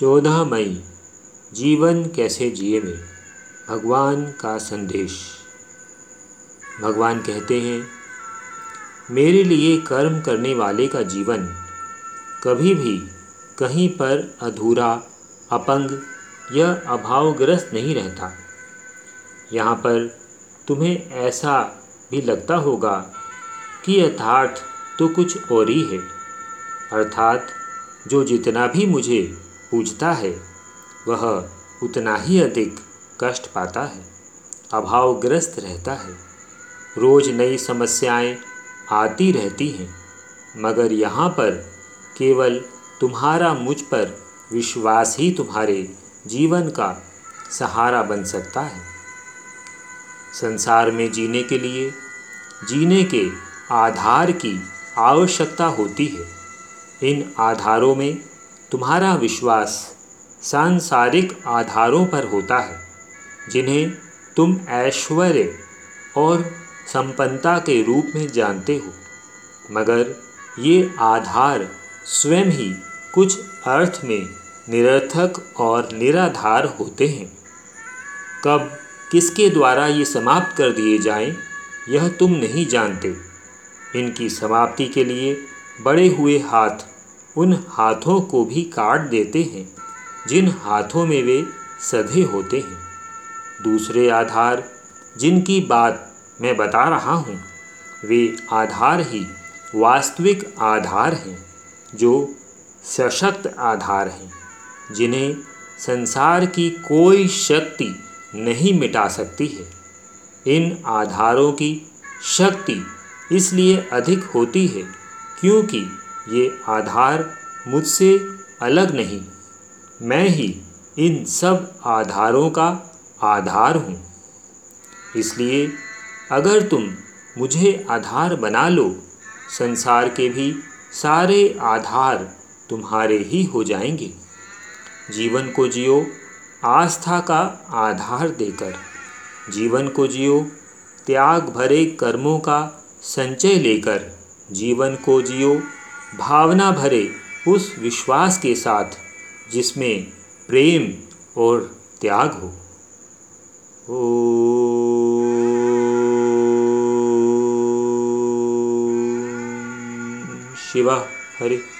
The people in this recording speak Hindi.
चौदह मई, जीवन कैसे जिए में? भगवान का संदेश। भगवान कहते हैं, मेरे लिए कर्म करने वाले का जीवन कभी भी कहीं पर अधूरा, अपंग या अभावग्रस्त नहीं रहता। यहाँ पर तुम्हें ऐसा भी लगता होगा कि यथार्थ तो कुछ और ही है। अर्थात जो जितना भी मुझे पूछता है, वह उतना ही अधिक कष्ट पाता है, अभावग्रस्त रहता है। रोज़ नई समस्याएँ आती रहती हैं, मगर यहाँ पर केवल तुम्हारा मुझ पर विश्वास ही तुम्हारे जीवन का सहारा बन सकता है। संसार में जीने के लिए, जीने के आधार की आवश्यकता होती है। इन आधारों में तुम्हारा विश्वास सांसारिक आधारों पर होता है जिन्हें तुम ऐश्वर्य और संपन्नता के रूप में जानते हो। मगर ये आधार स्वयं ही कुछ अर्थ में निरर्थक और निराधार होते हैं। कब किसके द्वारा ये समाप्त कर दिए जाएँ, यह तुम नहीं जानते। इनकी समाप्ति के लिए बड़े हुए हाथ उन हाथों को भी काट देते हैं, जिन हाथों में वे सधे होते हैं। दूसरे आधार, जिनकी बात मैं बता रहा हूँ, वे आधार ही वास्तविक आधार हैं, जो सशक्त आधार हैं, जिन्हें संसार की कोई शक्ति नहीं मिटा सकती है। इन आधारों की शक्ति इसलिए अधिक होती है, क्योंकि ये आधार मुझसे अलग नहीं। मैं ही इन सब आधारों का आधार हूँ। इसलिए अगर तुम मुझे आधार बना लो, संसार के भी सारे आधार तुम्हारे ही हो जाएँगे। जीवन को जियो, आस्था का आधार देकर। जीवन को जियो, त्याग भरे कर्मों का संचय लेकर। जीवन को जियो भावना भरे उस विश्वास के साथ जिसमें प्रेम और त्याग हो। ओ शिवा हरे।